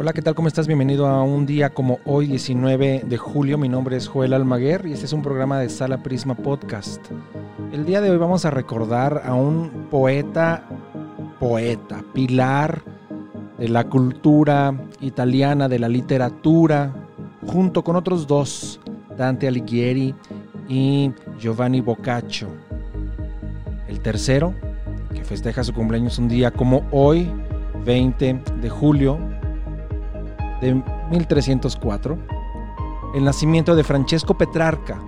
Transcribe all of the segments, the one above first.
Hola, ¿qué tal? ¿Cómo estás? Bienvenido a un día como hoy, 19 de julio. Mi nombre es Joel Almaguer y este es un programa de Sala Prisma Podcast. El día de hoy vamos a recordar a un poeta, poeta, pilar de la cultura italiana, de la literatura, junto con otros dos, Dante Alighieri y Giovanni Boccaccio. El tercero, que festeja su cumpleaños un día como hoy, 20 de julio de 1304, el nacimiento de Francesco Petrarca,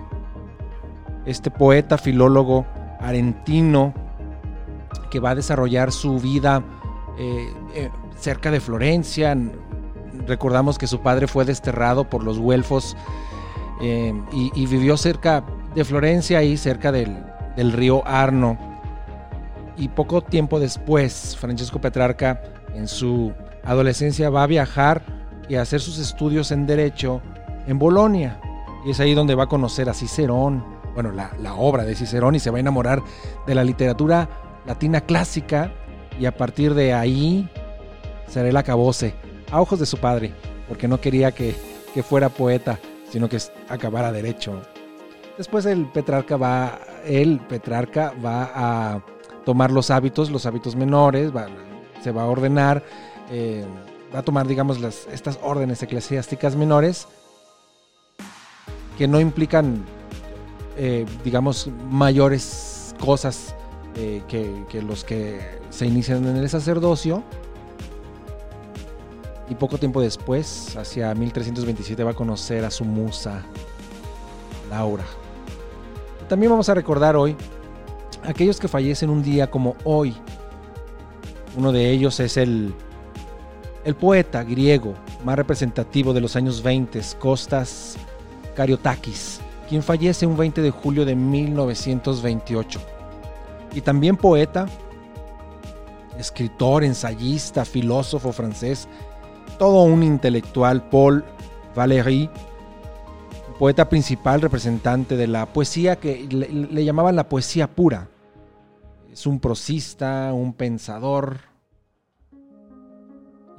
este poeta, filólogo argentino que va a desarrollar su vida eh, eh, cerca de Florencia. Recordamos que su padre fue desterrado por los güelfos eh, y, y, vivió cerca de Florencia y cerca del, del río Arno. Y poco tiempo después, Francesco Petrarca en su adolescencia va a viajar y a hacer sus estudios en Derecho en Bolonia. Y es ahí donde va a conocer a Cicerón, bueno, la, la, obra de Cicerón y se va a enamorar de la literatura latina clásica y a partir de ahí será el acabose a ojos de su padre, porque no quería que, que fuera poeta, sino que acabara derecho. Después el Petrarca va, el Petrarca va a tomar los hábitos, los hábitos menores, se va a ordenar, eh, va a tomar, digamos, las, estas órdenes eclesiásticas menores que no implican, eh, digamos, mayores cosas eh, que, que, los que se inician en el sacerdocio. Y poco tiempo después, hacia 1327, va a conocer a su musa, Laura. También vamos a recordar hoy aquellos que fallecen un día como hoy. Uno de ellos es el, el poeta griego más representativo de los años 20, Kostas Kariotakis, quien fallece un 20 de julio de 1928. Y también poeta, escritor, ensayista, filósofo francés, todo un intelectual, Paul Valéry, poeta principal, representante de la poesía que le, llamaban la poesía pura. Es un prosista, un pensador.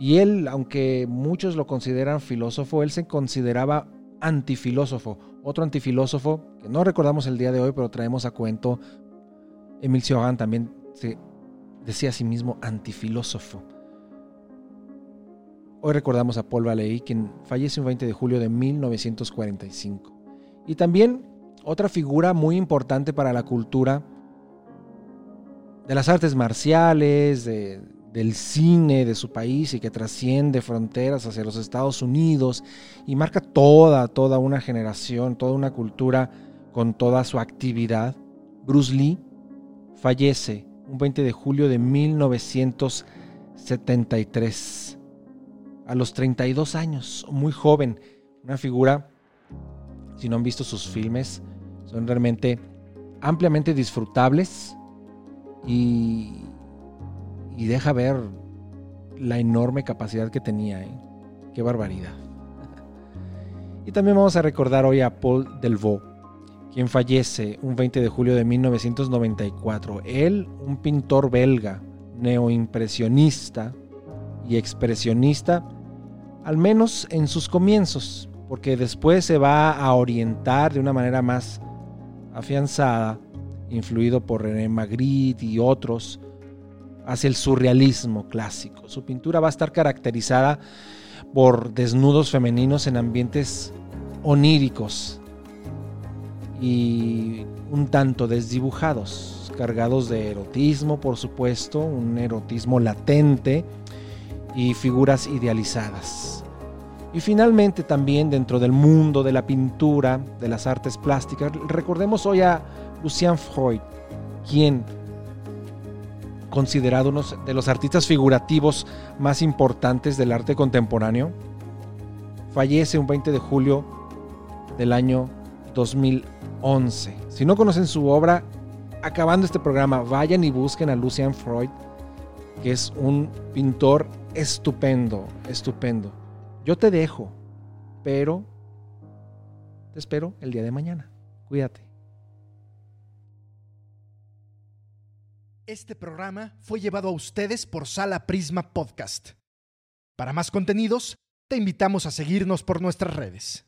Y él, aunque muchos lo consideran filósofo, él se consideraba antifilósofo. Otro antifilósofo, que no recordamos el día de hoy, pero traemos a cuento, Emil Cioran también se decía a sí mismo antifilósofo. Hoy recordamos a Paul Valéry, quien fallece un 20 de julio de 1945. Y también otra figura muy importante para la cultura de las artes marciales, de, del cine de su país y que trasciende fronteras hacia los Estados Unidos y marca toda, toda una generación, toda una cultura con toda su actividad. Bruce Lee fallece un 20 de julio de 1973 a los 32 años, muy joven, una figura, si no han visto sus filmes, son realmente ampliamente disfrutables y, y deja ver la enorme capacidad que tenía. ¿eh? Qué barbaridad. Y también vamos a recordar hoy a Paul Delvaux, quien fallece un 20 de julio de 1994. Él, un pintor belga, neoimpresionista, y expresionista, al menos en sus comienzos, porque después se va a orientar de una manera más afianzada, influido por René Magritte y otros, hacia el surrealismo clásico. Su pintura va a estar caracterizada por desnudos femeninos en ambientes oníricos y un tanto desdibujados, cargados de erotismo, por supuesto, un erotismo latente, y figuras idealizadas. Y finalmente también dentro del mundo de la pintura, de las artes plásticas, recordemos hoy a Lucien Freud, quien considerado uno de los artistas figurativos más importantes del arte contemporáneo, fallece un 20 de julio del año 2011. Si no conocen su obra, acabando este programa, vayan y busquen a Lucien Freud, que es un pintor estupendo, estupendo. Yo te dejo, pero te espero el día de mañana. Cuídate. Este programa fue llevado a ustedes por Sala Prisma Podcast. Para más contenidos, te invitamos a seguirnos por nuestras redes.